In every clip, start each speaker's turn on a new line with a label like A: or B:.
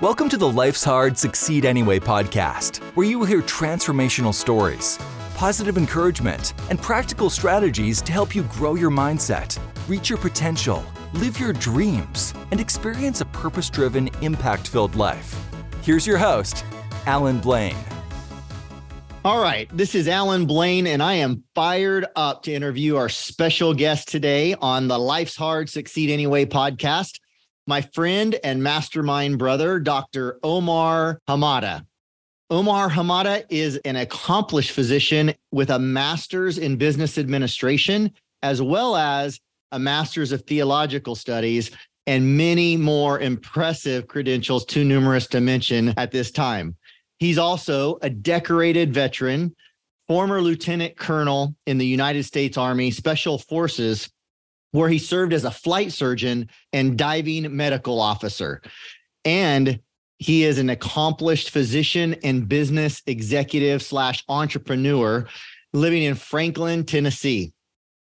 A: Welcome to the Life's Hard, Succeed Anyway podcast, where you will hear transformational stories, positive encouragement, and practical strategies to help you grow your mindset, reach your potential, live your dreams, and experience a purpose driven, impact filled life. Here's your host, Alan Blaine.
B: All right, this is Alan Blaine, and I am fired up to interview our special guest today on the Life's Hard, Succeed Anyway podcast my friend and mastermind brother, Dr. Omar Hamada. Omar Hamada is an accomplished physician with a master's in business administration, as well as a master's of theological studies and many more impressive credentials, too numerous to mention at this time. He's also a decorated veteran, former lieutenant colonel in the United States Army Special Forces where he served as a flight surgeon and diving medical officer. And he is an accomplished physician and business executive slash entrepreneur living in Franklin, Tennessee.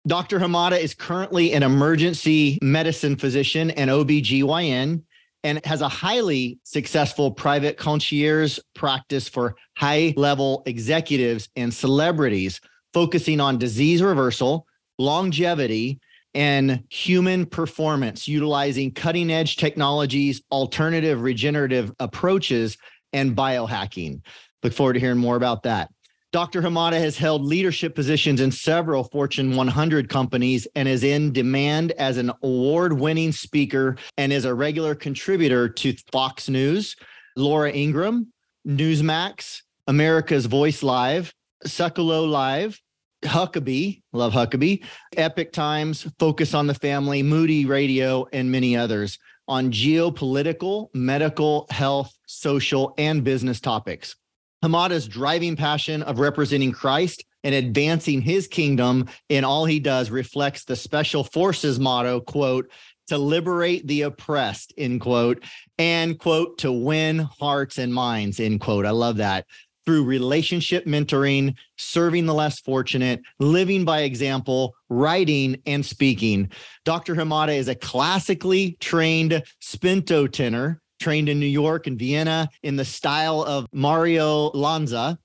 B: Dr. Hamada is currently an emergency medicine physician and OBGYN and has a highly successful private concierge practice for high level executives and celebrities, focusing on disease reversal, longevity, and human performance, utilizing cutting edge technologies, alternative regenerative approaches, and biohacking. Look forward to hearing more about that. Dr. Hamada has held leadership positions in several Fortune 100 companies and is in demand as an award winning speaker and is a regular contributor to Fox News, Laura Ingraham, Newsmax, America's Voice Live, Sekulow Live, Huckabee, love Huckabee, Epoch Times, Focus on the Family, Moody Radio, and many others on geopolitical, medical, health, social, and business topics. Hamada's driving passion of representing Christ and advancing his kingdom in all he does reflects the special forces motto, quote, to liberate the oppressed, end quote, and quote, to win hearts and minds, end quote. I love that through relationship mentoring, serving the less fortunate, living by example, writing, and speaking. Dr. Hamada is a classically trained spinto tenor, trained in New York and Vienna in the style of Mario Lanza,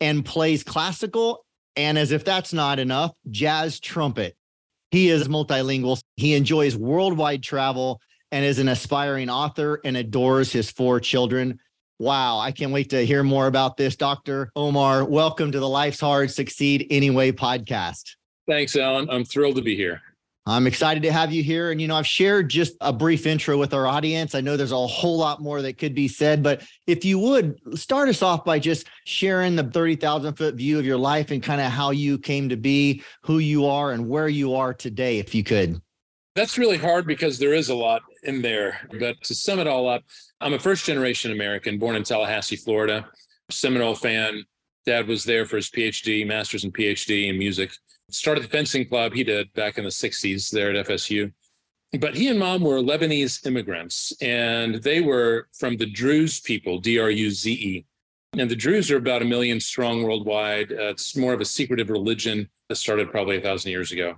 B: and plays classical and, as if that's not enough, jazz trumpet. He is multilingual. He enjoys worldwide travel and is an aspiring author and adores his four children. Wow, I can't wait to hear more about this. Dr. Omar, welcome to the Life's Hard Succeed Anyway podcast.
C: Thanks, Alan. I'm thrilled to be here.
B: I'm excited to have you here. And, you know, I've shared just a brief intro with our audience. I know there's a whole lot more that could be said, but if you would start us off by just sharing the 30,000 foot view of your life and kind of how you came to be, who you are, and where you are today, if you could.
C: That's really hard because there is a lot in there. But to sum it all up, I'm a first generation American born in Tallahassee, Florida, Seminole fan. Dad was there for his PhD, master's and PhD in music. Started the fencing club he did back in the 60s there at FSU. But he and mom were Lebanese immigrants, and they were from the Druze people, D R U Z E. And the Druze are about a million strong worldwide. Uh, it's more of a secretive religion that started probably a thousand years ago.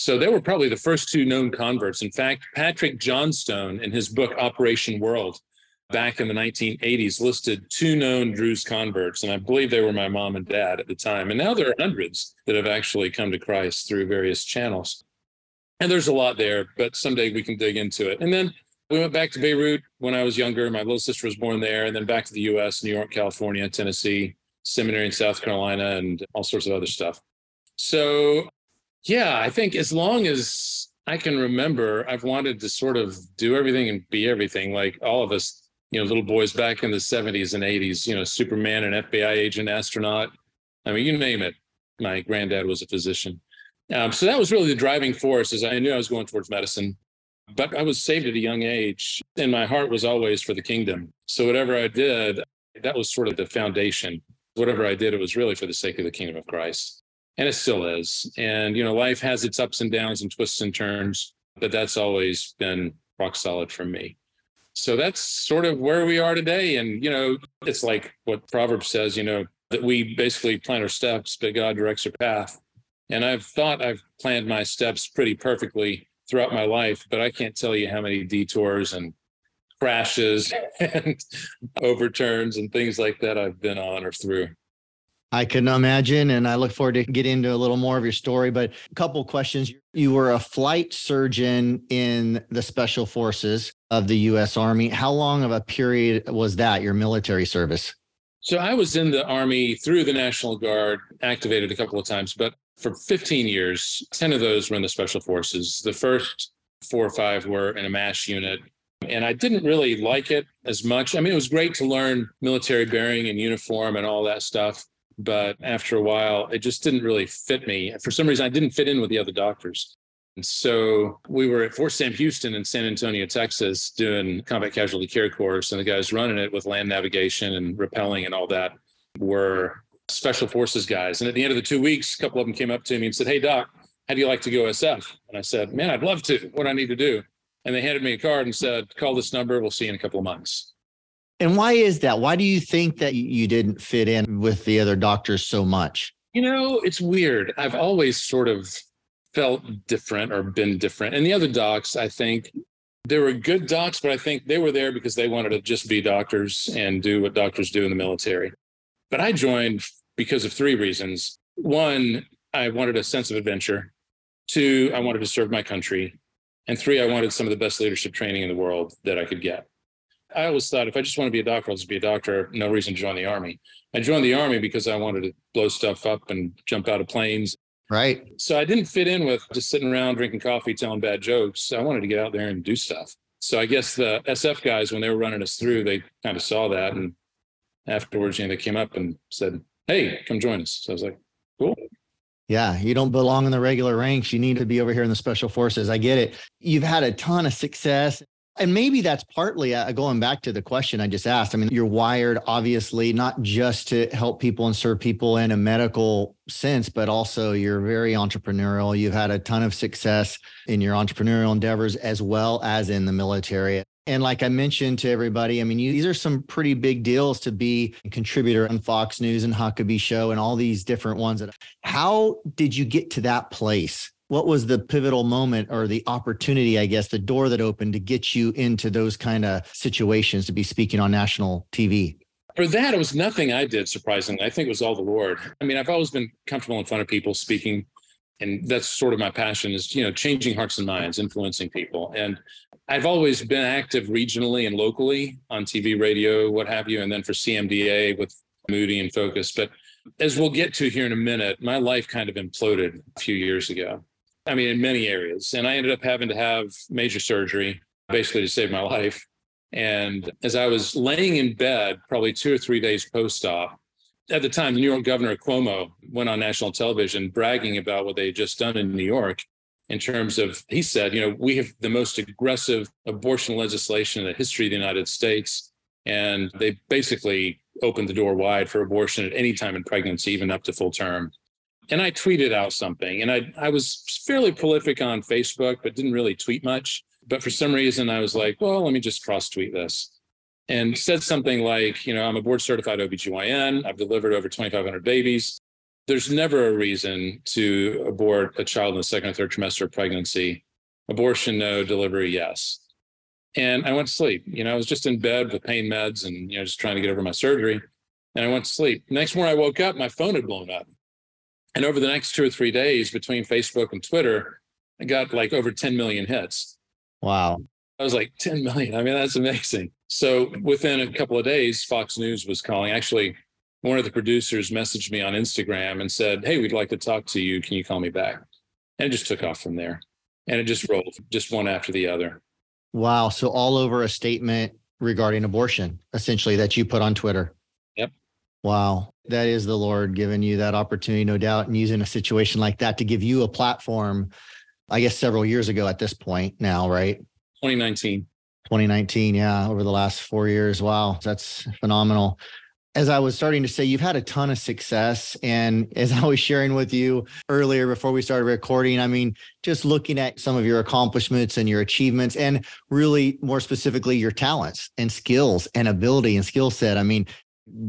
C: So they were probably the first two known converts. In fact, Patrick Johnstone, in his book Operation World, back in the 1980s, listed two known Druze converts. And I believe they were my mom and dad at the time. And now there are hundreds that have actually come to Christ through various channels. And there's a lot there, but someday we can dig into it. And then we went back to Beirut when I was younger. My little sister was born there, and then back to the US, New York, California, Tennessee, seminary in South Carolina, and all sorts of other stuff. So yeah, I think as long as I can remember, I've wanted to sort of do everything and be everything, like all of us, you know, little boys back in the 70s and 80s, you know, Superman, and FBI agent, astronaut. I mean, you name it. My granddad was a physician. Um, so that was really the driving force as I knew I was going towards medicine. But I was saved at a young age, and my heart was always for the kingdom. So whatever I did, that was sort of the foundation. Whatever I did, it was really for the sake of the kingdom of Christ and it still is. And you know, life has its ups and downs and twists and turns, but that's always been rock solid for me. So that's sort of where we are today. And you know, it's like what Proverbs says, you know, that we basically plan our steps, but God directs our path. And I've thought I've planned my steps pretty perfectly throughout my life, but I can't tell you how many detours and crashes and overturns and things like that I've been on or through.
B: I can imagine, and I look forward to get into a little more of your story. But a couple questions. You were a flight surgeon in the Special Forces of the U.S. Army. How long of a period was that? Your military service?
C: So I was in the Army through the National Guard, activated a couple of times, but for 15 years, 10 of those were in the Special Forces. The first four or five were in a MASH unit. And I didn't really like it as much. I mean, it was great to learn military bearing and uniform and all that stuff. But after a while, it just didn't really fit me. For some reason, I didn't fit in with the other doctors. And so we were at Fort Sam Houston in San Antonio, Texas, doing combat casualty care course. And the guys running it with land navigation and rappelling and all that were special forces guys. And at the end of the two weeks, a couple of them came up to me and said, Hey, Doc, how do you like to go SF? And I said, Man, I'd love to. What do I need to do? And they handed me a card and said, Call this number. We'll see you in a couple of months.
B: And why is that? Why do you think that you didn't fit in with the other doctors so much?
C: You know, it's weird. I've always sort of felt different or been different. And the other docs, I think they were good docs, but I think they were there because they wanted to just be doctors and do what doctors do in the military. But I joined because of three reasons. One, I wanted a sense of adventure. Two, I wanted to serve my country. And three, I wanted some of the best leadership training in the world that I could get. I always thought if I just want to be a doctor, I'll just be a doctor. No reason to join the army. I joined the army because I wanted to blow stuff up and jump out of planes.
B: Right.
C: So I didn't fit in with just sitting around drinking coffee, telling bad jokes. I wanted to get out there and do stuff. So I guess the SF guys, when they were running us through, they kind of saw that. And afterwards, you know, they came up and said, Hey, come join us. So I was like, cool.
B: Yeah, you don't belong in the regular ranks. You need to be over here in the special forces. I get it. You've had a ton of success. And maybe that's partly uh, going back to the question I just asked. I mean, you're wired, obviously, not just to help people and serve people in a medical sense, but also you're very entrepreneurial. You've had a ton of success in your entrepreneurial endeavors as well as in the military. And like I mentioned to everybody, I mean, you, these are some pretty big deals to be a contributor on Fox News and Huckabee Show and all these different ones. How did you get to that place? What was the pivotal moment or the opportunity, I guess, the door that opened to get you into those kind of situations to be speaking on national TV?
C: For that, it was nothing I did, surprisingly. I think it was all the Lord. I mean, I've always been comfortable in front of people speaking and that's sort of my passion is you know changing hearts and minds influencing people and I've always been active regionally and locally on TV, radio, what have you, and then for CMDA with Moody and Focus. But as we'll get to here in a minute, my life kind of imploded a few years ago. I mean, in many areas. And I ended up having to have major surgery basically to save my life. And as I was laying in bed, probably two or three days post op, at the time, the New York governor Cuomo went on national television bragging about what they had just done in New York in terms of, he said, you know, we have the most aggressive abortion legislation in the history of the United States. And they basically opened the door wide for abortion at any time in pregnancy, even up to full term. And I tweeted out something, and I, I was fairly prolific on Facebook, but didn't really tweet much. But for some reason, I was like, well, let me just cross tweet this and said something like, you know, I'm a board certified OBGYN. I've delivered over 2,500 babies there's never a reason to abort a child in the second or third trimester of pregnancy. Abortion, no. Delivery, yes. And I went to sleep. You know, I was just in bed with pain meds and, you know, just trying to get over my surgery. And I went to sleep. Next morning, I woke up, my phone had blown up. And over the next two or three days between Facebook and Twitter, I got like over 10 million hits.
B: Wow.
C: I was like, 10 million. I mean, that's amazing. So within a couple of days, Fox News was calling. Actually, one of the producers messaged me on Instagram and said, Hey, we'd like to talk to you. Can you call me back? And it just took off from there. And it just rolled, just one after the other.
B: Wow. So, all over a statement regarding abortion, essentially, that you put on Twitter.
C: Yep.
B: Wow. That is the Lord giving you that opportunity, no doubt, and using a situation like that to give you a platform, I guess, several years ago at this point now, right?
C: 2019.
B: 2019. Yeah. Over the last four years. Wow. That's phenomenal as I was starting to say, you've had a ton of success. And as I was sharing with you earlier before we started recording, I mean, just looking at some of your accomplishments and your achievements, and really more specifically, your talents and skills and ability and skill set. I mean,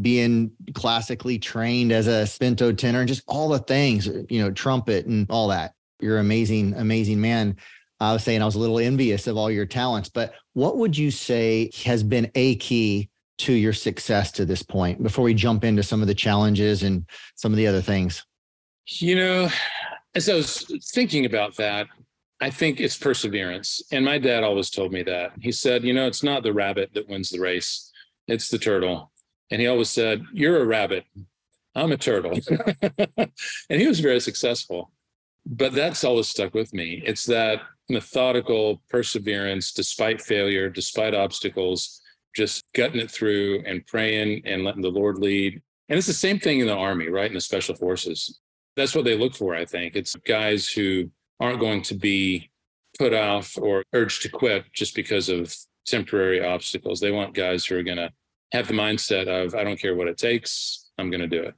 B: being classically trained as a spinto tenor and just all the things, you know, trumpet and all that. You're amazing, amazing man. I was saying I was a little envious of all your talents, but what would you say has been a key to your success to this point before we jump into some of the challenges and some of the other things?
C: You know, as I was thinking about that, I think it's perseverance. And my dad always told me that. He said, you know, it's not the rabbit that wins the race, it's the turtle. And he always said, You're a rabbit. I'm a turtle. and he was very successful. But that's always stuck with me. It's that methodical perseverance despite failure, despite obstacles, just gutting it through and praying and letting the Lord lead. And it's the same thing in the army, right? In the special forces. That's what they look for, I think. It's guys who aren't going to be put off or urged to quit just because of temporary obstacles. They want guys who are going to have the mindset of, I don't care what it takes, I'm going to do it.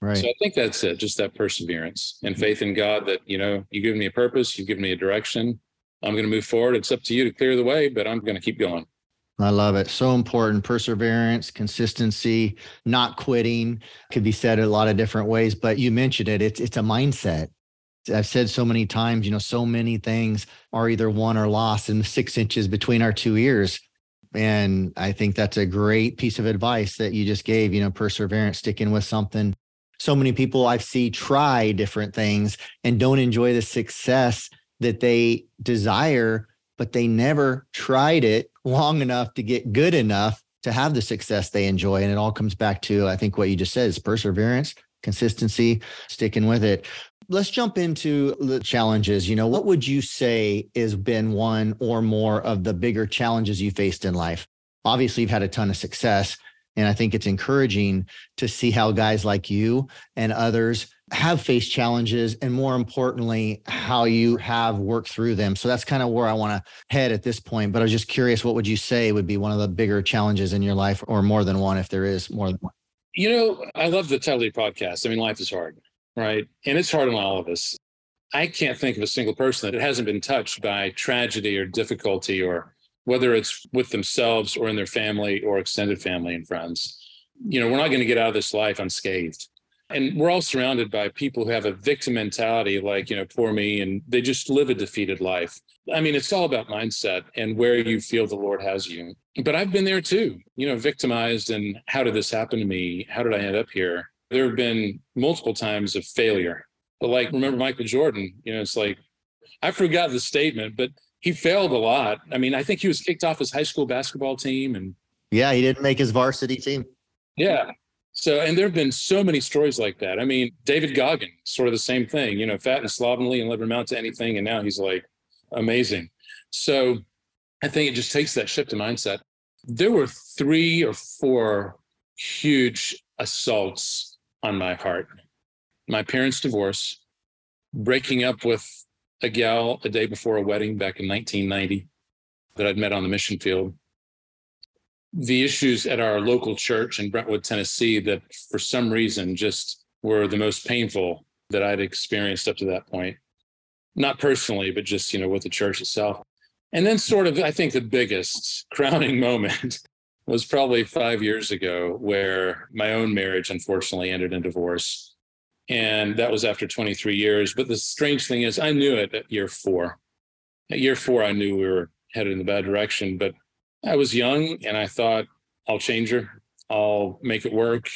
C: Right. So I think that's it, just that perseverance and mm-hmm. faith in God that, you know, you give me a purpose, you give me a direction. I'm going to move forward. It's up to you to clear the way, but I'm going to keep going.
B: I love it. So important. Perseverance, consistency, not quitting could be said a lot of different ways, but you mentioned it. It's it's a mindset. I've said so many times, you know, so many things are either won or lost in the six inches between our two ears. And I think that's a great piece of advice that you just gave, you know, perseverance, sticking with something. So many people I see try different things and don't enjoy the success that they desire, but they never tried it long enough to get good enough to have the success they enjoy. And it all comes back to, I think, what you just said is perseverance, consistency, sticking with it. Let's jump into the challenges. You know, what would you say has been one or more of the bigger challenges you faced in life? Obviously, you've had a ton of success. And I think it's encouraging to see how guys like you and others have faced challenges and more importantly how you have worked through them so that's kind of where i want to head at this point but i was just curious what would you say would be one of the bigger challenges in your life or more than one if there is more than one
C: you know i love the title podcast i mean life is hard right and it's hard on all of us i can't think of a single person that hasn't been touched by tragedy or difficulty or whether it's with themselves or in their family or extended family and friends you know we're not going to get out of this life unscathed and we're all surrounded by people who have a victim mentality, like, you know, poor me, and they just live a defeated life. I mean, it's all about mindset and where you feel the Lord has you. But I've been there too, you know, victimized and how did this happen to me? How did I end up here? There have been multiple times of failure. But like, remember mm-hmm. Michael Jordan, you know, it's like, I forgot the statement, but he failed a lot. I mean, I think he was kicked off his high school basketball team and
B: yeah, he didn't make his varsity team.
C: Yeah. So, and there have been so many stories like that. I mean, David Goggin, sort of the same thing, you know, fat and slovenly and never amount to anything. And now he's like amazing. So I think it just takes that shift in mindset. There were three or four huge assaults on my heart. My parents' divorce, breaking up with a gal a day before a wedding back in 1990 that I'd met on the mission field, the issues at our local church in Brentwood, Tennessee, that for some reason just were the most painful that I'd experienced up to that point. Not personally, but just, you know, with the church itself. And then, sort of, I think the biggest crowning moment was probably five years ago, where my own marriage unfortunately ended in divorce. And that was after 23 years. But the strange thing is, I knew it at year four. At year four, I knew we were headed in the bad direction. But I was young and I thought, I'll change her. I'll make it work.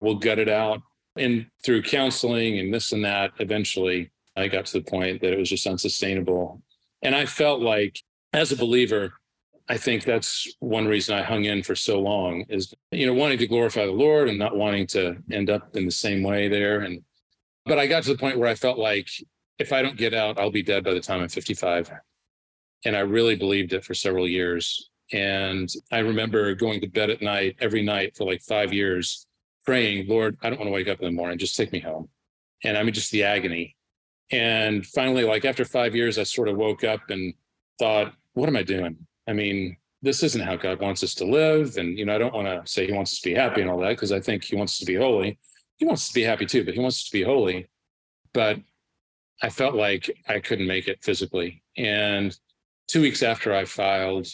C: We'll gut it out. And through counseling and this and that, eventually I got to the point that it was just unsustainable. And I felt like, as a believer, I think that's one reason I hung in for so long is, you know, wanting to glorify the Lord and not wanting to end up in the same way there. And, but I got to the point where I felt like if I don't get out, I'll be dead by the time I'm 55. And I really believed it for several years. And I remember going to bed at night every night for like five years, praying, Lord, I don't want to wake up in the morning. Just take me home. And I mean, just the agony. And finally, like after five years, I sort of woke up and thought, what am I doing? I mean, this isn't how God wants us to live. And, you know, I don't want to say he wants us to be happy and all that, because I think he wants us to be holy. He wants us to be happy too, but he wants us to be holy. But I felt like I couldn't make it physically. And two weeks after I filed,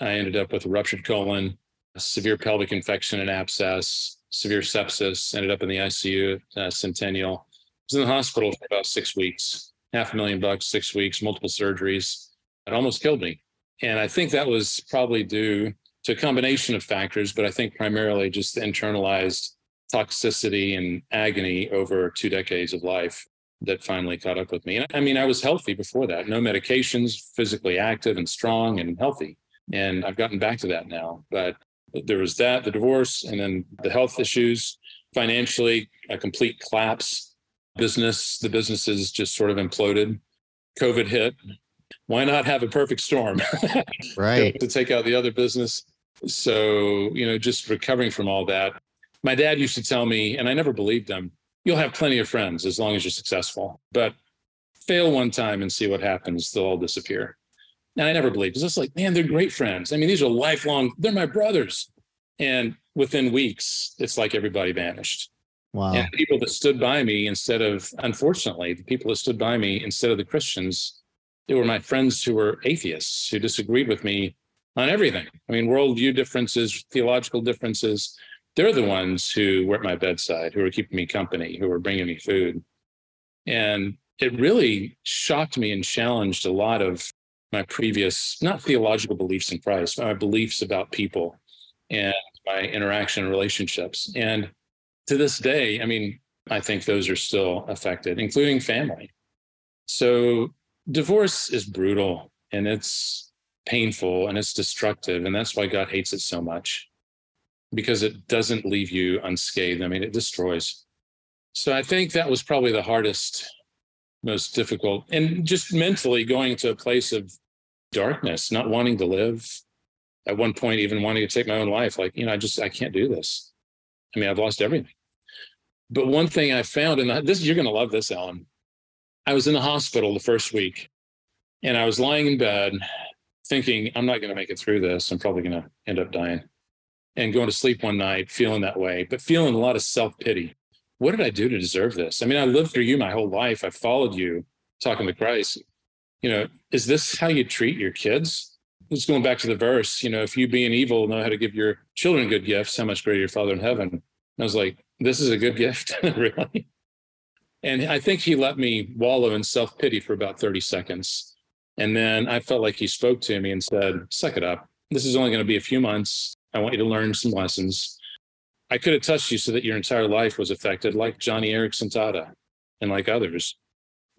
C: I ended up with a ruptured colon, a severe pelvic infection and abscess, severe sepsis, ended up in the ICU at uh, Centennial. I was in the hospital for about six weeks, half a million bucks, six weeks, multiple surgeries. It almost killed me. And I think that was probably due to a combination of factors, but I think primarily just the internalized toxicity and agony over two decades of life that finally caught up with me. And I mean, I was healthy before that, no medications, physically active and strong and healthy. And I've gotten back to that now. But there was that, the divorce, and then the health issues, financially, a complete collapse. Business, the businesses just sort of imploded. COVID hit. Why not have a perfect storm?
B: right.
C: to take out the other business. So, you know, just recovering from all that. My dad used to tell me, and I never believed him, you'll have plenty of friends as long as you're successful, but fail one time and see what happens. They'll all disappear. And I never believed. It's just like, man, they're great friends. I mean, these are lifelong, they're my brothers. And within weeks, it's like everybody vanished.
B: Wow.
C: And people that stood by me instead of, unfortunately, the people that stood by me instead of the Christians, they were my friends who were atheists, who disagreed with me on everything. I mean, worldview differences, theological differences. They're the ones who were at my bedside, who were keeping me company, who were bringing me food. And it really shocked me and challenged a lot of my previous, not theological beliefs in Christ, my beliefs about people and my interaction and relationships. And to this day, I mean, I think those are still affected, including family. So divorce is brutal and it's painful and it's destructive. And that's why God hates it so much because it doesn't leave you unscathed. I mean, it destroys. So I think that was probably the hardest, most difficult, and just mentally going to a place of darkness, not wanting to live. At one point, even wanting to take my own life. Like, you know, I just, I can't do this. I mean, I've lost everything. But one thing I found, and this, you're going to love this, Alan. I was in the hospital the first week and I was lying in bed thinking, I'm not going to make it through this. I'm probably going to end up dying. And going to sleep one night feeling that way, but feeling a lot of self pity. What did I do to deserve this? I mean, I lived through you my whole life. I followed you talking to Christ. You know, is this how you treat your kids? Just going back to the verse, you know, if you being evil know how to give your children good gifts, how much greater your Father in heaven? And I was like, this is a good gift, really. And I think he let me wallow in self pity for about 30 seconds. And then I felt like he spoke to me and said, Suck it up. This is only going to be a few months. I want you to learn some lessons. I could have touched you so that your entire life was affected, like Joni Eareckson Tada and like others.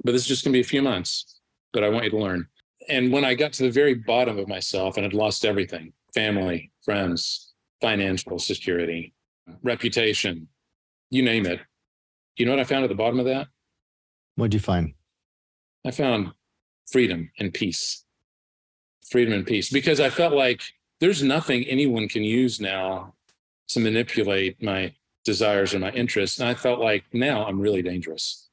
C: But this is just going to be a few months, but I want you to learn. And when I got to the very bottom of myself and had lost everything family, friends, financial security, reputation, you name it. You know what I found at the bottom of that?
B: What'd you find?
C: I found freedom and peace. Freedom and peace. Because I felt like there's nothing anyone can use now to manipulate my desires or my interests. And I felt like now I'm really dangerous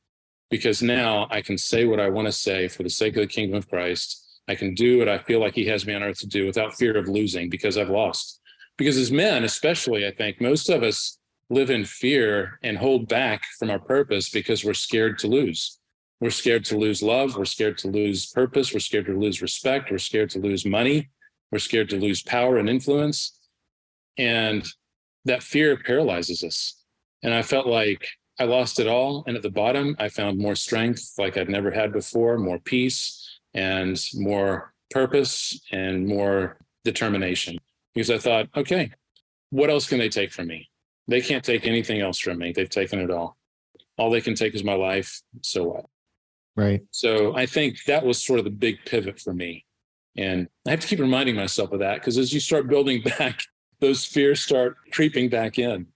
C: because now I can say what I want to say for the sake of the kingdom of Christ. I can do what I feel like he has me on earth to do without fear of losing because I've lost. Because as men, especially, I think most of us live in fear and hold back from our purpose because we're scared to lose. We're scared to lose love. We're scared to lose purpose. We're scared to lose respect. We're scared to lose money. We're scared to lose power and influence. And that fear paralyzes us. And I felt like I lost it all. And at the bottom, I found more strength like I'd never had before, more peace and more purpose and more determination. Because I thought, okay, what else can they take from me? They can't take anything else from me. They've taken it all. All they can take is my life. So what?
B: Right.
C: So I think that was sort of the big pivot for me. And I have to keep reminding myself of that because as you start building back, those fears start creeping back in.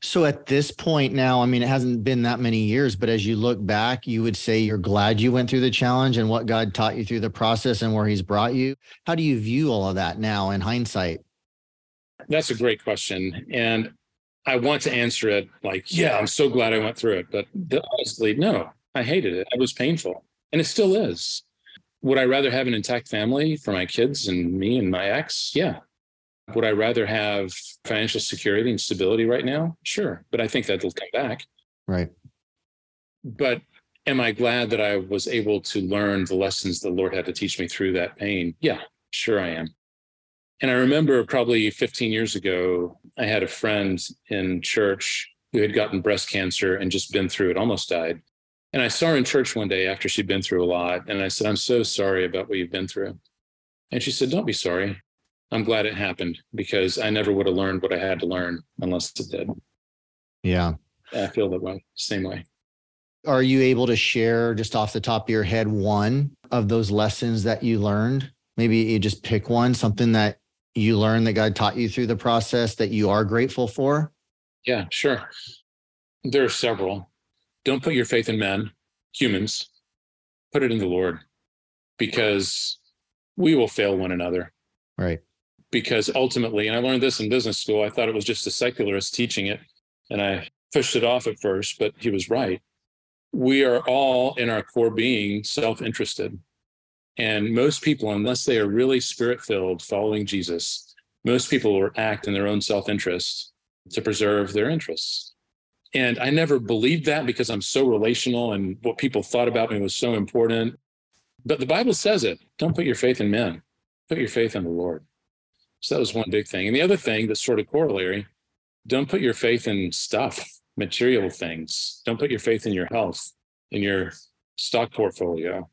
B: So at this point now, I mean, it hasn't been that many years, but as you look back, you would say you're glad you went through the challenge and what God taught you through the process and where he's brought you. How do you view all of that now in hindsight?
C: That's a great question. And I want to answer it like, yeah, I'm so glad I went through it. But honestly, no, I hated it. It was painful. And it still is. Would I rather have an intact family for my kids and me and my ex? Yeah. Would I rather have financial security and stability right now? Sure. But I think that'll come back.
B: Right.
C: But am I glad that I was able to learn the lessons the Lord had to teach me through that pain? Yeah, sure I am. And I remember probably 15 years ago, I had a friend in church who had gotten breast cancer and just been through it, almost died. And I saw her in church one day after she'd been through a lot. And I said, I'm so sorry about what you've been through. And she said, Don't be sorry. I'm glad it happened because I never would have learned what I had to learn unless it did.
B: Yeah.
C: I feel that way, same way.
B: Are you able to share just off the top of your head one of those lessons that you learned? Maybe you just pick one, something that you learned that God taught you through the process that you are grateful for?
C: Yeah, sure. There are several. Don't put your faith in men, humans, put it in the Lord because we will fail one another.
B: Right.
C: Because ultimately, and I learned this in business school, I thought it was just a secularist teaching it. And I pushed it off at first, but he was right. We are all in our core being self interested. And most people, unless they are really spirit filled, following Jesus, most people will act in their own self interest to preserve their interests. And I never believed that because I'm so relational and what people thought about me was so important. But the Bible says it don't put your faith in men, put your faith in the Lord. So that was one big thing. And the other thing that's sort of corollary don't put your faith in stuff, material things. Don't put your faith in your health, in your stock portfolio,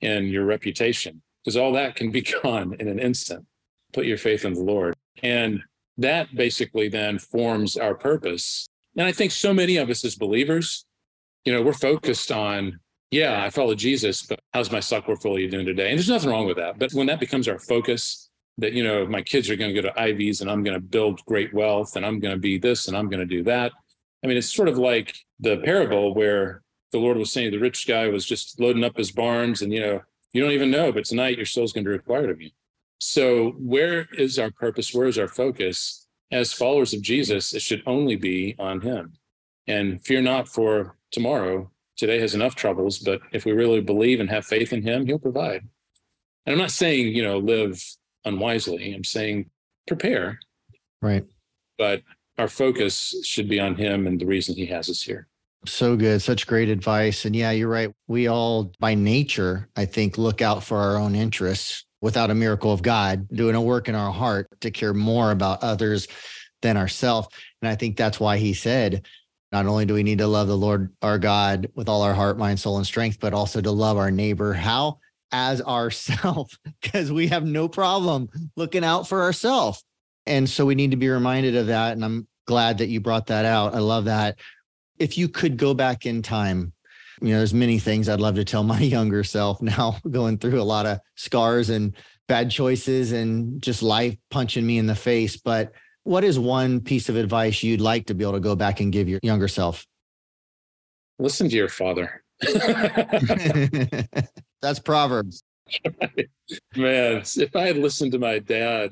C: in your reputation, because all that can be gone in an instant. Put your faith in the Lord. And that basically then forms our purpose. And I think so many of us as believers, you know, we're focused on, yeah, I follow Jesus, but how's my stock portfolio doing today? And there's nothing wrong with that. But when that becomes our focus, that, you know, my kids are going to go to Ivies and I'm going to build great wealth and I'm going to be this and I'm going to do that. I mean, it's sort of like the parable where the Lord was saying the rich guy was just loading up his barns and, you know, you don't even know, but tonight your soul's going to be required of you. So, where is our purpose? Where is our focus? As followers of Jesus, it should only be on Him. And fear not for tomorrow. Today has enough troubles, but if we really believe and have faith in Him, He'll provide. And I'm not saying, you know, live unwisely. I'm saying prepare.
B: Right.
C: But our focus should be on Him and the reason He has us here.
B: So good. Such great advice. And yeah, you're right. We all, by nature, I think, look out for our own interests without a miracle of God doing a work in our heart to care more about others than ourselves. And I think that's why he said, not only do we need to love the Lord our God with all our heart, mind, soul, and strength, but also to love our neighbor. How? As ourself, because we have no problem looking out for ourselves. And so we need to be reminded of that. And I'm glad that you brought that out. I love that. If you could go back in time you know, there's many things I'd love to tell my younger self now, going through a lot of scars and bad choices and just life punching me in the face. But what is one piece of advice you'd like to be able to go back and give your younger self?
C: Listen to your father.
B: That's Proverbs.
C: Man, if I had listened to my dad,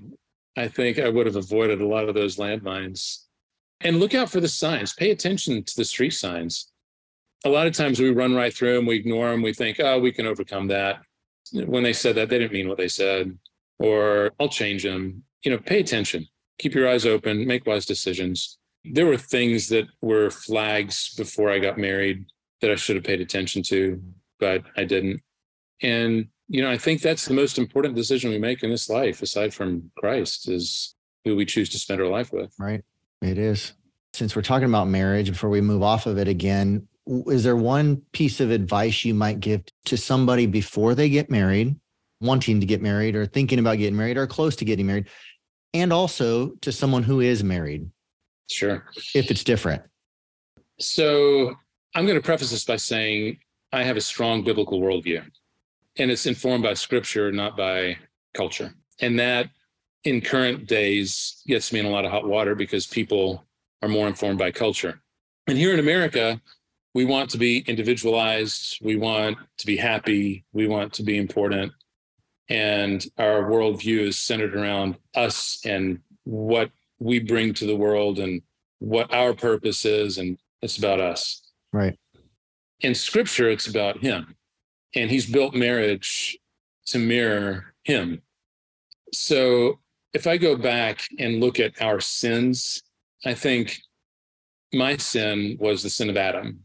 C: I think I would have avoided a lot of those landmines. And look out for the signs. Pay attention to the street signs a lot of times we run right through them, we ignore them, we think, oh, we can overcome that. When they said that, they didn't mean what they said, or I'll change them. You know, pay attention, keep your eyes open, make wise decisions. There were things that were flags before I got married that I should have paid attention to, but I didn't. And, you know, I think that's the most important decision we make in this life, aside from Christ, is who we choose to spend our life with.
B: Right. It is. Since we're talking about marriage, before we move off of it again, is there one piece of advice you might give to somebody before they get married, wanting to get married or thinking about getting married or close to getting married, and also to someone who is married?
C: Sure.
B: If it's different.
C: So I'm going to preface this by saying I have a strong biblical worldview, and it's informed by scripture, not by culture. And that in current days gets me in a lot of hot water because people are more informed by culture. And here in America, we want to be individualized. We want to be happy. We want to be important. And our worldview is centered around us and what we bring to the world and what our purpose is. And it's about us.
B: Right.
C: In scripture, it's about him. And he's built marriage to mirror him. So if I go back and look at our sins, I think my sin was the sin of Adam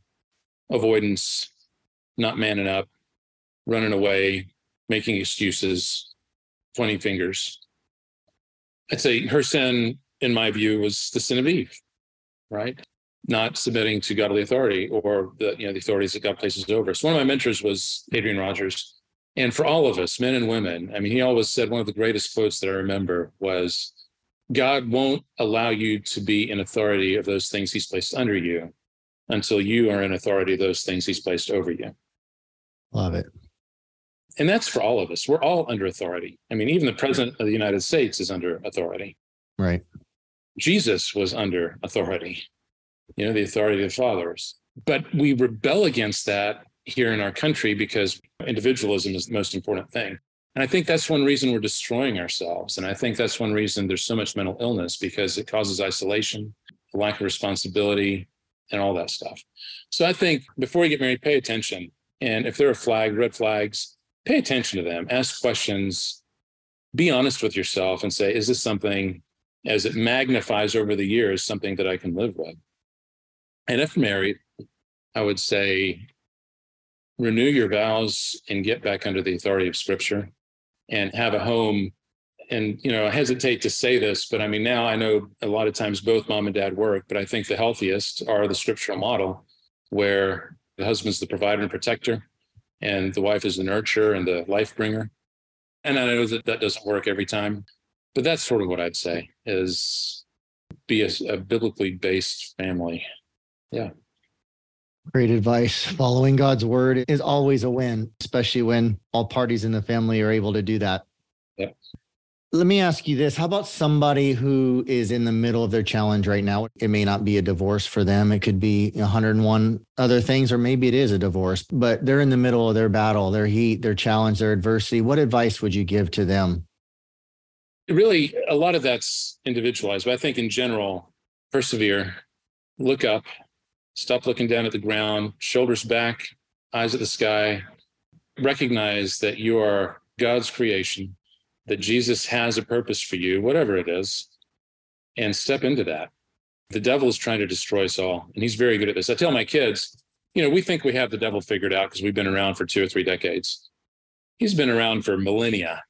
C: avoidance, not manning up, running away, making excuses, pointing fingers. I'd say her sin, in my view, was the sin of Eve, right? not submitting to godly authority or the you know the authorities that God places over. So one of my mentors was Adrian Rogers. And for all of us, men and women, I mean, he always said one of the greatest quotes that I remember was God won't allow you to be in authority of those things he's placed under you until you are in authority of those things he's placed over you.
B: Love it.
C: And that's for all of us. We're all under authority. I mean, even the president of the United States is under authority.
B: Right.
C: Jesus was under authority, you know, the authority of the fathers. But we rebel against that here in our country because individualism is the most important thing. And I think that's one reason we're destroying ourselves. And I think that's one reason there's so much mental illness because it causes isolation, lack of responsibility, and all that stuff. So I think before you get married, pay attention. And if there are flags, red flags, pay attention to them, ask questions, be honest with yourself and say, is this something as it magnifies over the years, something that I can live with? And if married, I would say renew your vows and get back under the authority of scripture and have a home. And you know i hesitate to say this but i mean now i know a lot of times both mom and dad work but i think the healthiest are the scriptural model where the husband's the provider and protector and the wife is the nurturer and the life bringer. And i know that that doesn't work every time but that's sort of what i'd say is be a, a biblically based family. Yeah
B: Great advice. Following God's word is always a win, especially when all parties in the family are able to do that.
C: Yeah.
B: Let me ask you this. How about somebody who is in the middle of their challenge right now? It may not be a divorce for them. It could be 101 other things, or maybe it is a divorce, but they're in the middle of their battle, their heat, their challenge, their adversity. What advice would you give to them?
C: Really, a lot of that's individualized, but I think in general, persevere, look up, Stop looking down at the ground, shoulders back, eyes at the sky. Recognize that you are God's creation, that Jesus has a purpose for you, whatever it is, and step into that. The devil is trying to destroy us all, and he's very good at this. I tell my kids, you know, we think we have the devil figured out because we've been around for two or three decades. He's been around for millennia.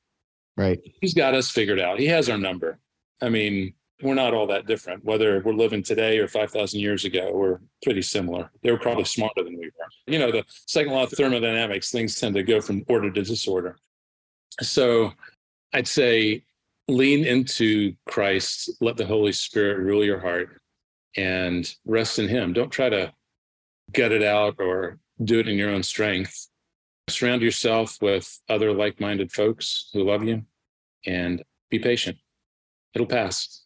B: Right.
C: He's got us figured out. He has our number. I mean, we're not all that different. Whether we're living today or 5,000 years ago, we're pretty similar. They were probably smarter than we were. You know, the second law of thermodynamics, things tend to go from order to disorder. So I'd say lean into Christ, let the Holy Spirit rule your heart and rest in Him. Don't try to gut it out or do it in your own strength. Surround yourself with other like minded folks who love you and be patient. It'll pass.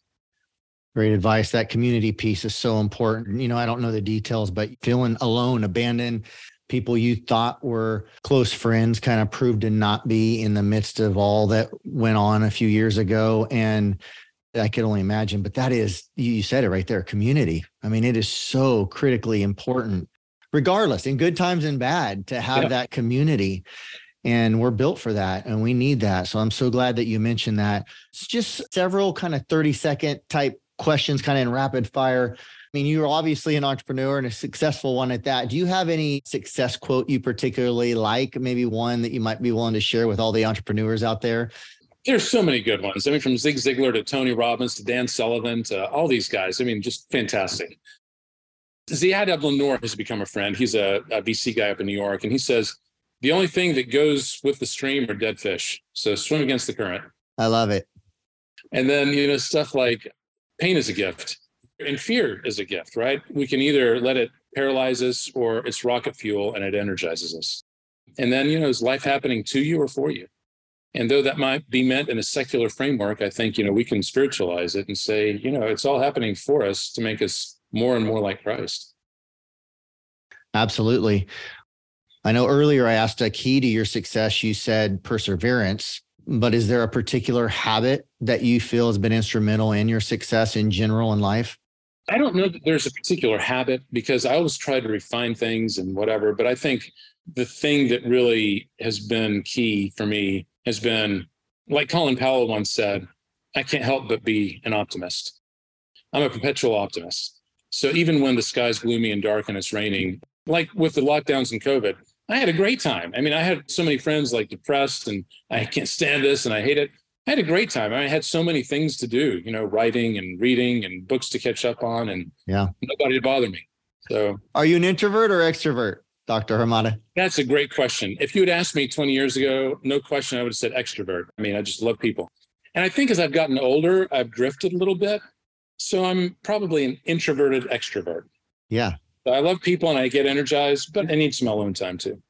B: Great advice. That community piece is so important. You know, I don't know the details, but feeling alone, abandoned, people you thought were close friends kind of proved to not be in the midst of all that went on a few years ago. And I could only imagine, but that is, you said it right there community. I mean, it is so critically important, regardless, in good times and bad, to have yeah. that community and we're built for that and we need that so i'm so glad that you mentioned that it's just several kind of 30 second type questions kind of in rapid fire. I mean, you're obviously an entrepreneur and a successful one at that. Do you have any success quote you particularly like? Maybe one that you might be willing to share with all the entrepreneurs out there?
C: There's so many good ones. I mean, from Zig Ziglar to Tony Robbins to Dan Sullivan to all these guys. I mean, just fantastic. Ziad Abdelnour has become a friend. He's a, a VC guy up in New York, and he says the only thing that goes with the stream are dead fish. So swim against the current.
B: I love it.
C: And then you know stuff like pain is a gift and fear is a gift, right? We can either let it paralyze us or it's rocket fuel and it energizes us. And then, you know, is life happening to you or for you? And though that might be meant in a secular framework, I think, you know, we can spiritualize it and say, you know, it's all happening for us to make us more and more like Christ.
B: Absolutely. I know earlier I asked a key to your success. You said perseverance but is there a particular habit that you feel has been instrumental in your success in general in life?
C: I don't know that there's a particular habit because I always try to refine things and whatever. But I think the thing that really has been key for me has been, like Colin Powell once said, I can't help but be an optimist. I'm a perpetual optimist. So even when the sky's gloomy and dark and it's raining, like with the lockdowns and COVID, I had a great time. I mean, I had so many friends like depressed and I can't stand this and I hate it. I had a great time. I had so many things to do, you know, writing and reading and books to catch up on, and
B: yeah,
C: nobody to bother me. So,
B: are you an introvert or extrovert, Dr. Hamada?
C: That's a great question. If you had asked me 20 years ago, no question, I would have said extrovert. I mean, I just love people. And I think as I've gotten older, I've drifted a little bit. So I'm probably an introverted extrovert.
B: Yeah.
C: I love people and I get energized, but I need some alone time too.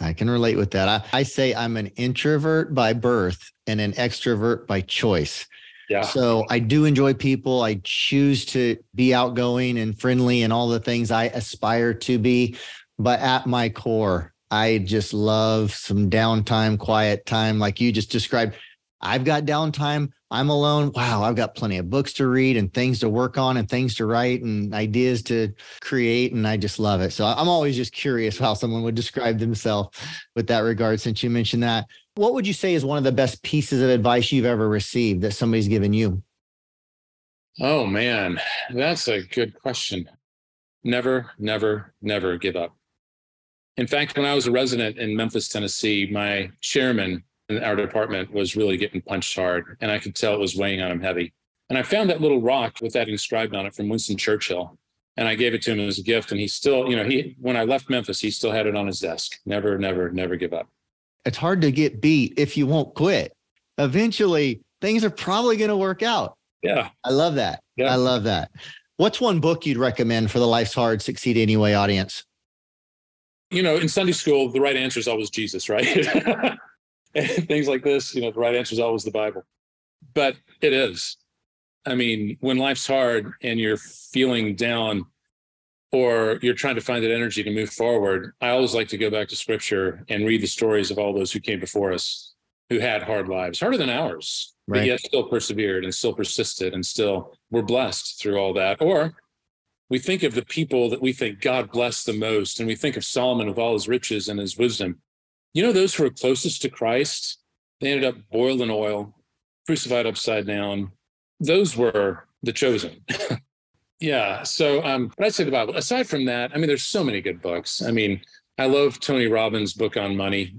B: I can relate with that. I, I say I'm an introvert by birth and an extrovert by choice.
C: Yeah.
B: So I do enjoy people. I choose to be outgoing and friendly and all the things I aspire to be. But at my core, I just love some downtime, quiet time, like you just described. I've got downtime. I'm alone. Wow, I've got plenty of books to read and things to work on and things to write and ideas to create. And I just love it. So I'm always just curious how someone would describe themselves with that regard, since you mentioned that. What would you say is one of the best pieces of advice you've ever received that somebody's given you?
C: Oh, man, that's a good question. Never, never, never give up. In fact, when I was a resident in Memphis, Tennessee, my chairman in our department was really getting punched hard, and I could tell it was weighing on him heavy. And I found that little rock with that inscribed on it from Winston Churchill, and I gave it to him as a gift. And he still, you know, he when I left Memphis, he still had it on his desk. Never, never, never give up.
B: It's hard to get beat if you won't quit. Eventually, things are probably going to work out.
C: Yeah,
B: I love that. Yeah. I love that. What's one book you'd recommend for the Life's Hard, Succeed Anyway audience?
C: You know, in Sunday school, the right answer is always Jesus, right? things like this, you know, the right answer is always the Bible. But it is. I mean, when life's hard and you're feeling down or you're trying to find that energy to move forward, I always like to go back to scripture and read the stories of all those who came before us who had hard lives, harder than ours, right. but yet still persevered and still persisted and still were blessed through all that. Or we think of the people that we think God blessed the most, and we think of Solomon with all his riches and his wisdom. You know, those who were closest to Christ, they ended up boiled in oil, crucified upside down. Those were the chosen. yeah. So, um, but I'd say the Bible. Aside from that, I mean, there's so many good books. I mean, I love Tony Robbins' book on money.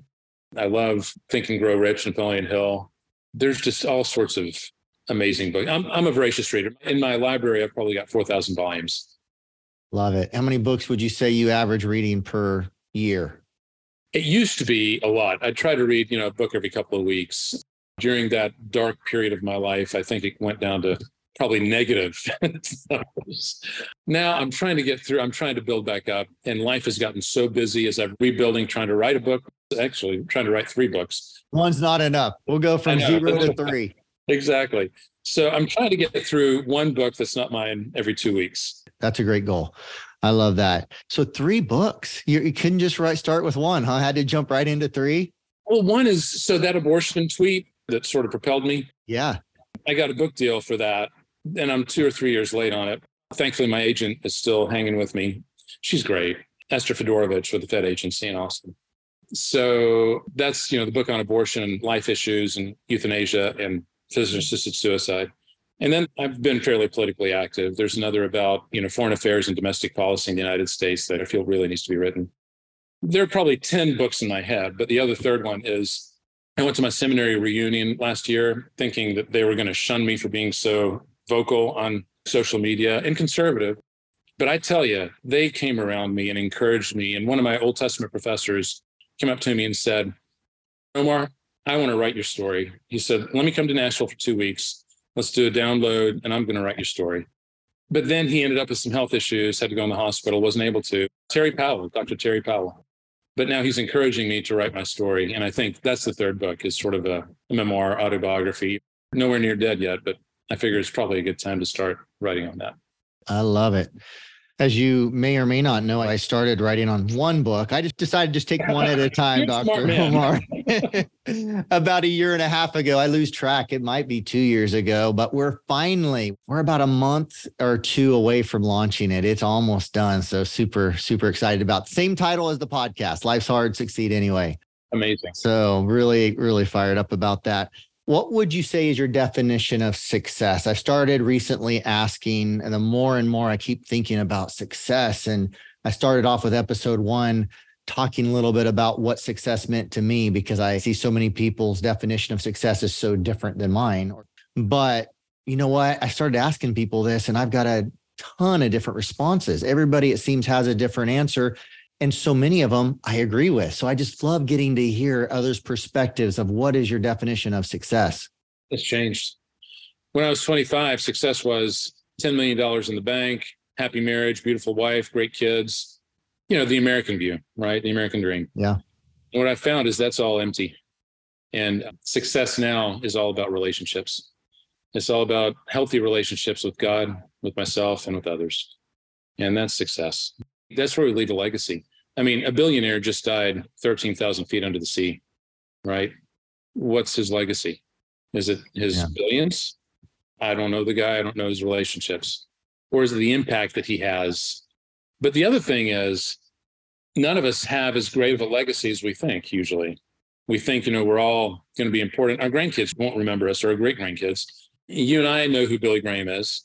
C: I love Think and Grow Rich and Napoleon Hill. There's just all sorts of amazing books. I'm, I'm a voracious reader. In my library, I've probably got 4,000 volumes.
B: Love it. How many books would you say you average reading per year?
C: It used to be a lot. I try to read, you know, a book every couple of weeks. During that dark period of my life, I think it went down to probably negative now I'm trying to get through, I'm trying to build back up. And life has gotten so busy as I'm rebuilding, trying to write a book, actually trying to write three books.
B: One's not enough. We'll go from zero to three.
C: exactly. So I'm trying to get through one book that's not mine every two weeks.
B: That's a great goal. I love that. So three books. You, you couldn't just write start with one, huh? Had to jump right into three.
C: Well, one is so that abortion tweet that sort of propelled me.
B: Yeah.
C: I got a book deal for that. And I'm two or three years late on it. Thankfully, my agent is still hanging with me. She's great. Esther Fedorkevich with the Fedd agency in Austin. So that's, you know, the book on abortion, and life issues and euthanasia and physician assisted suicide. And then I've been fairly politically active. There's another about, you know, foreign affairs and domestic policy in the United States that I feel really needs to be written. There are probably 10 books in my head, but the other third one is I went to my seminary reunion last year thinking that they were going to shun me for being so vocal on social media and conservative. But I tell you, they came around me and encouraged me. And one of my Old Testament professors came up to me and said, Omar, I want to write your story. He said, Let me come to Nashville for two weeks let's do a download and I'm going to write your story. But then he ended up with some health issues, had to go in the hospital, wasn't able to. Terry Powell, Dr. Terry Powell. But now he's encouraging me to write my story. And I think that's the third book is sort of a, a memoir autobiography. Nowhere near dead yet, but I figure it's probably a good time to start writing on that.
B: I love it. As you may or may not know, I started writing on one book. I just decided to just take one at a time, Dr. Omar. about a year and a half ago, I lose track. It might be two years ago, but we're finally, we're about a month or two away from launching it. It's almost done. So super, super excited about same title as the podcast, Life's Hard, Succeed Anyway.
C: Amazing.
B: So really, really fired up about that. What would you say is your definition of success? I started recently asking, and the more and more I keep thinking about success, and I started off with episode one talking a little bit about what success meant to me because I see so many people's definition of success is so different than mine. But you know what? I started asking people this and I've got a ton of different responses. Everybody, it seems, has a different answer. And so many of them I agree with. So I just love getting to hear others' perspectives of what is your definition of success.
C: It's changed. When I was 25, success was $10 million in the bank, happy marriage, beautiful wife, great kids. You know, the American view, right? The American dream.
B: Yeah.
C: And what I found is that's all empty. And success now is all about relationships. It's all about healthy relationships with God, with myself, and with others. And that's success. That's where we leave a legacy. I mean, a billionaire just died 13,000 feet under the sea, right? What's his legacy? Is it his yeah. billions? I don't know the guy. I don't know his relationships. Or is it the impact that he has? But the other thing is, none of us have as great of a legacy as we think, usually. We think, you know, we're all going to be important. Our grandkids won't remember us or our great grandkids you and I know who Billy Graham is.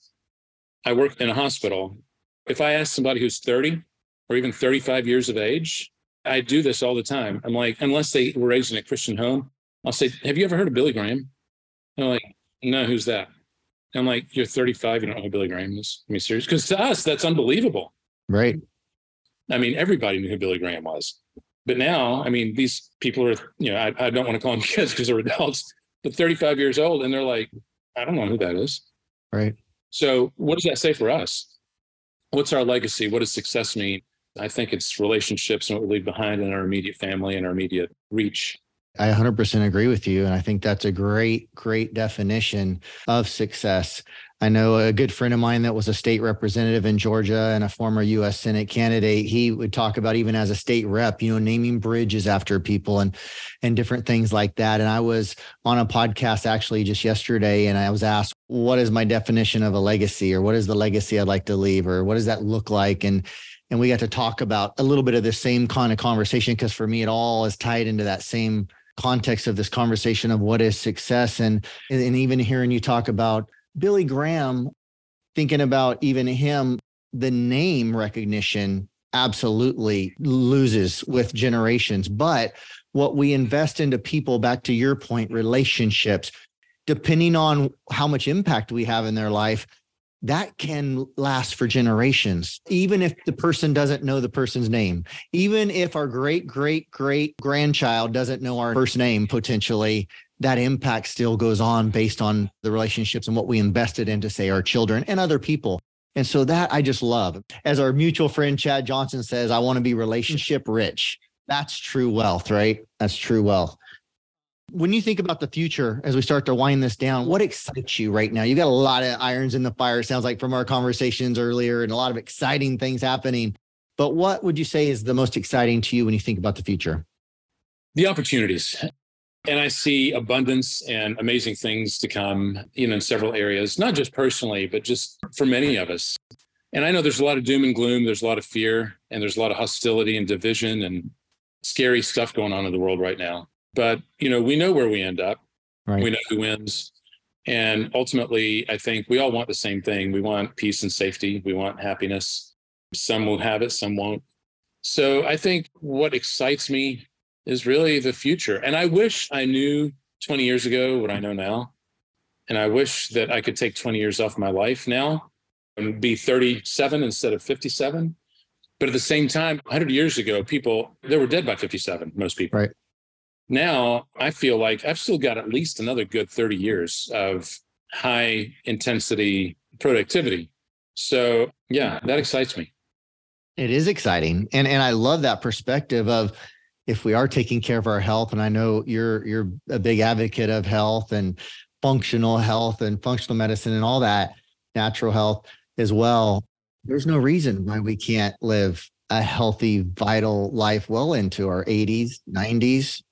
C: I work in a hospital. If I ask somebody who's 30 or even 35 years of age, I do this all the time. I'm like, unless they were raised in a Christian home, I'll say, Have you ever heard of Billy Graham? And I'm like, No, who's that? I'm like, You're 35, you don't know who Billy Graham is. I mean, serious? Because to us, that's unbelievable.
B: Right.
C: I mean, everybody knew who Billy Graham was. But now, I mean, these people are, you know, I, I don't want to call them kids because they're adults, but 35 years old, and they're like, I don't know who that is.
B: Right.
C: So, what does that say for us? What's our legacy? What does success mean? I think it's relationships and what we leave behind in our immediate family and our immediate reach.
B: I 100% agree with you. And I think that's a great, great definition of success. I know a good friend of mine that was a state representative in Georgia and a former US Senate candidate. He would talk about even as a state rep, you know, naming bridges after people and and different things like that. And I was on a podcast actually just yesterday and I was asked, what is my definition of a legacy or what is the legacy I'd like to leave or what does that look like? And and we got to talk about a little bit of the same kind of conversation because for me it all is tied into that same context of this conversation of what is success and and even hearing you talk about Billy Graham, thinking about even him, the name recognition absolutely loses with generations. But what we invest into people, back to your point, relationships, depending on how much impact we have in their life, that can last for generations, even if the person doesn't know the person's name, even if our great, great, great grandchild doesn't know our first name potentially, that impact still goes on based on the relationships and what we invested into, say, our children and other people. And so that I just love. As our mutual friend Chad Johnson says, I want to be relationship rich. That's true wealth, right? That's true wealth. When you think about the future as we start to wind this down, what excites you right now? You've got a lot of irons in the fire, sounds like from our conversations earlier, and a lot of exciting things happening. But what would you say is the most exciting to you when you think about the future?
C: The opportunities and I see abundance and amazing things to come, you know, in several areas, not just personally, but just for many of us. And I know there's a lot of doom and gloom, there's a lot of fear, and there's a lot of hostility and division and scary stuff going on in the world right now. But, you know, we know where we end up. Right. We know who wins. And ultimately, I think we all want the same thing. We want peace and safety. We want happiness. Some will have it, some won't. So I think what excites me is really the future. And I wish I knew 20 years ago what I know now. And I wish that I could take 20 years off my life now and be 37 instead of 57. But at the same time, 100 years ago, people, they were dead by 57, most people.
B: Right.
C: Now I feel like I've still got at least another good 30 years of high intensity productivity. So yeah, that excites me.
B: It is exciting. And and I love that perspective of if we are taking care of our health, and I know you're you're a big advocate of health and functional health and functional medicine and all that, natural health as well. There's no reason why we can't live a healthy, vital life well into our 80s, 90s,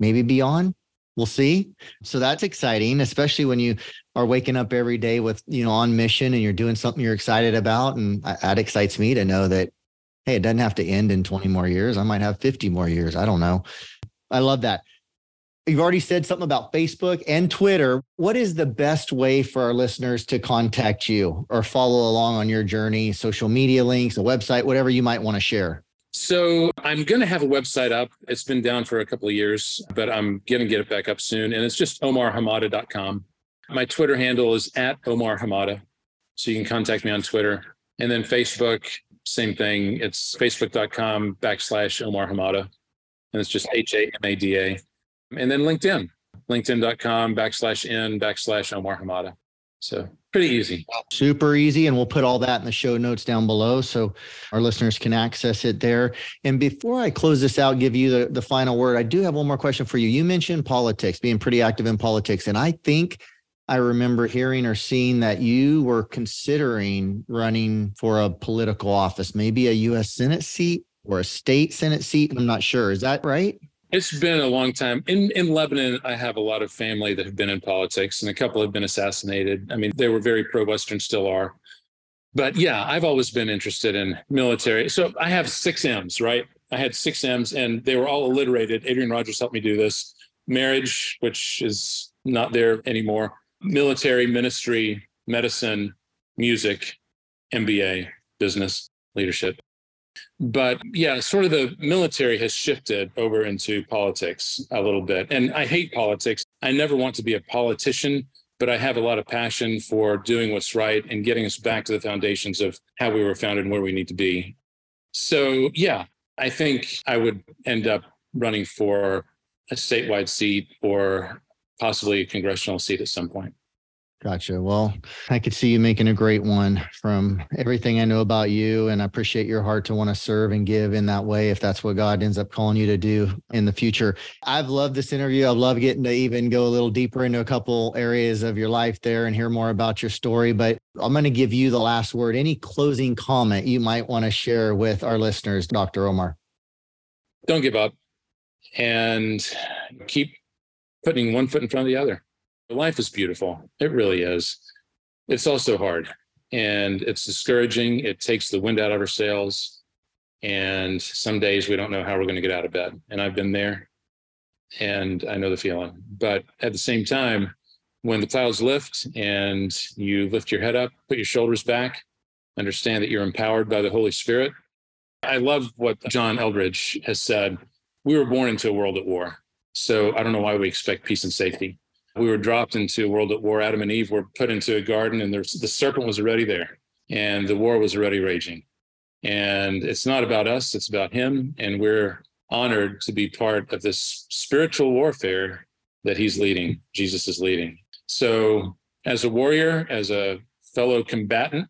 B: maybe beyond. We'll see. So that's exciting, especially when you are waking up every day with, you know, on mission and you're doing something you're excited about. And that excites me to know that hey, it doesn't have to end in 20 more years. I might have 50 more years. I don't know. I love that. You've already said something about Facebook and Twitter. What is the best way for our listeners to contact you or follow along on your journey? Social media links, a website, whatever you might want to share.
C: So I'm going to have a website up. It's been down for a couple of years, but I'm going to get it back up soon. And it's just omarhamada.com. My Twitter handle is at Omar Hamada. So you can contact me on Twitter. And then Facebook, same thing. It's facebook.com backslash Omar Hamada. And it's just H A M A D A. And then LinkedIn, linkedin.com backslash N backslash Omar Hamada. So pretty easy.
B: Super easy. And we'll put all that in the show notes down below so our listeners can access it there. And before I close this out, give you the, the final word, I do have one more question for you. You mentioned politics, being pretty active in politics. And I think I remember hearing or seeing that you were considering running for a political office, maybe a US Senate seat or a state Senate seat. I'm not sure. Is that right?
C: It's been a long time. In in Lebanon, I have a lot of family that have been in politics, and a couple have been assassinated. I mean, they were very pro-Western, still are. But yeah, I've always been interested in military. So I have six M's, right? I had six M's, and they were all alliterated. Adrian Rogers helped me do this. Marriage, which is not there anymore. Military, ministry, medicine, music, MBA, business, leadership but yeah, sort of the military has shifted over into politics a little bit. And I hate politics. I never want to be a politician, but I have a lot of passion for doing what's right and getting us back to the foundations of how we were founded and where we need to be. So, yeah, I think I would end up running for a statewide seat or possibly a congressional seat at some point.
B: Gotcha. Well, I could see you making a great one from everything I know about you. And I appreciate your heart to want to serve and give in that way if that's what God ends up calling you to do in the future. I've loved this interview. I've loved getting to even go a little deeper into a couple areas of your life there and hear more about your story. But I'm going to give you the last word. Any closing comment you might want to share with our listeners, Dr. Omar?
C: Don't give up and keep putting one foot in front of the other life is beautiful. It really is. It's also hard and it's discouraging. It takes the wind out of our sails. And some days we don't know how we're going to get out of bed. And I've been there and I know the feeling. But at the same time, when the clouds lift and you lift your head up, put your shoulders back, understand that you're empowered by the Holy Spirit. I love what John Eldredge has said. We were born into a world at war. So I don't know why we expect peace and safety we were dropped into a world at war. Adam and Eve were put into a garden, and there's, the serpent was already there, and the war was already raging. And it's not about us; it's about Him. And we're honored to be part of this spiritual warfare that He's leading. Jesus is leading. So, as a warrior, as a fellow combatant,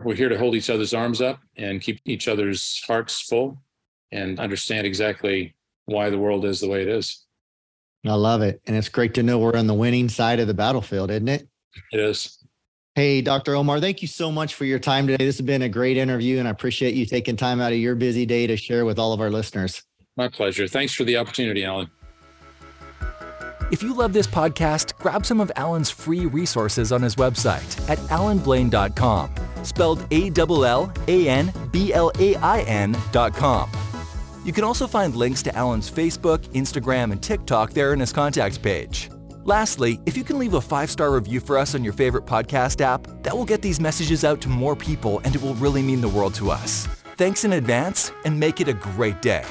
C: we're here to hold each other's arms up and keep each other's hearts full, and understand exactly why the world is the way it is.
B: I love it. And it's great to know we're on the winning side of the battlefield, isn't it?
C: It is.
B: Hey, Dr. Omar, thank you so much for your time today. This has been a great interview, and I appreciate you taking time out of your busy day to share with all of our listeners.
C: My pleasure. Thanks for the opportunity, Allan.
A: If you love this podcast, grab some of Allan's free resources on his website at allanblain.com, spelled A L L A N B L A I N.com. You can also find links to Allan's Facebook, Instagram, and TikTok there in his contacts page. Lastly, if you can leave a five star review for us on your favorite podcast app, that will get these messages out to more people and it will really mean the world to us. Thanks in advance and make it a great day.